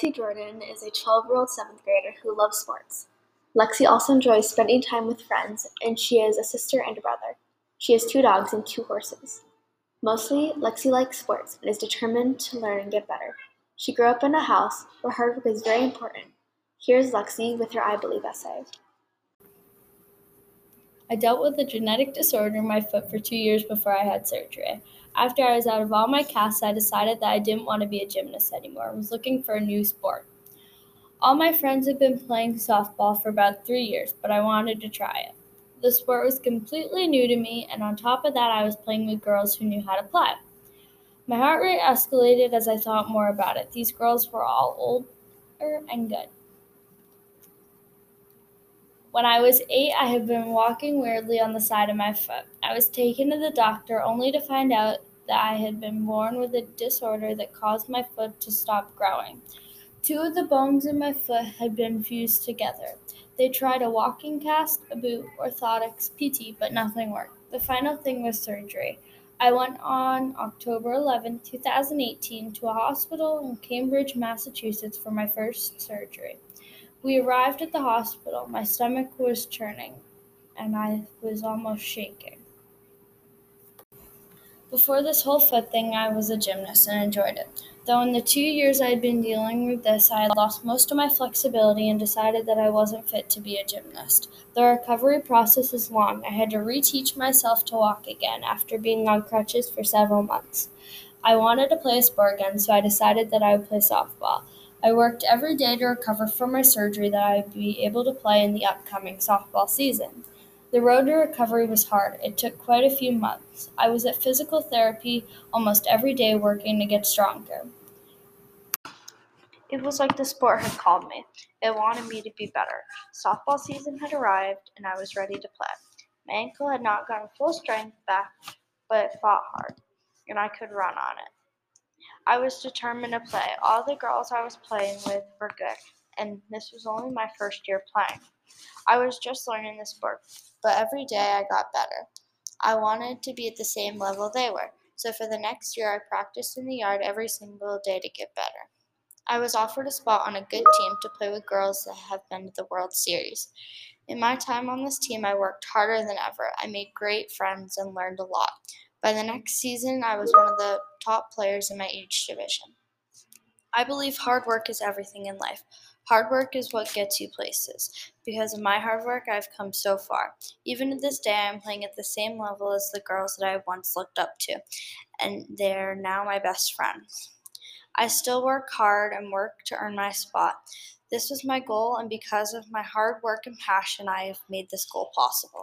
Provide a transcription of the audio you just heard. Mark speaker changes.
Speaker 1: Lexi Jordan is a 12 year old seventh grader who loves sports. Lexi also enjoys spending time with friends, and she has a sister and a brother. She has two dogs and two horses. Mostly, Lexi likes sports and is determined to learn and get better. She grew up in a house where hard work is very important. Here's Lexi with her I Believe essay.
Speaker 2: I dealt with a genetic disorder in my foot for two years before I had surgery. After I was out of all my casts, I decided that I didn't want to be a gymnast anymore and was looking for a new sport. All my friends had been playing softball for about three years, but I wanted to try it. The sport was completely new to me, and on top of that, I was playing with girls who knew how to play. My heart rate escalated as I thought more about it. These girls were all older and good. When I was eight, I had been walking weirdly on the side of my foot. I was taken to the doctor only to find out that I had been born with a disorder that caused my foot to stop growing. Two of the bones in my foot had been fused together. They tried a walking cast, a boot, orthotics, PT, but nothing worked. The final thing was surgery. I went on October 11, 2018, to a hospital in Cambridge, Massachusetts for my first surgery. We arrived at the hospital. My stomach was churning, and I was almost shaking. Before this whole foot thing, I was a gymnast and enjoyed it. Though in the two years I had been dealing with this, I had lost most of my flexibility and decided that I wasn't fit to be a gymnast. The recovery process is long. I had to reteach myself to walk again after being on crutches for several months. I wanted to play a sport again, so I decided that I would play softball. I worked every day to recover from my surgery that I would be able to play in the upcoming softball season. The road to recovery was hard. It took quite a few months. I was at physical therapy almost every day working to get stronger. It was like the sport had called me. It wanted me to be better. Softball season had arrived and I was ready to play. My ankle had not gotten full strength back, but it fought hard, and I could run on it. I was determined to play. All the girls I was playing with were good, and this was only my first year playing. I was just learning the sport, but every day I got better. I wanted to be at the same level they were, so for the next year I practiced in the yard every single day to get better. I was offered a spot on a good team to play with girls that have been to the World Series. In my time on this team, I worked harder than ever. I made great friends and learned a lot. By the next season, I was one of the top players in my age division. I believe hard work is everything in life. Hard work is what gets you places. Because of my hard work, I've come so far. Even to this day, I'm playing at the same level as the girls that I once looked up to, and they're now my best friends. I still work hard and work to earn my spot. This was my goal, and because of my hard work and passion, I have made this goal possible.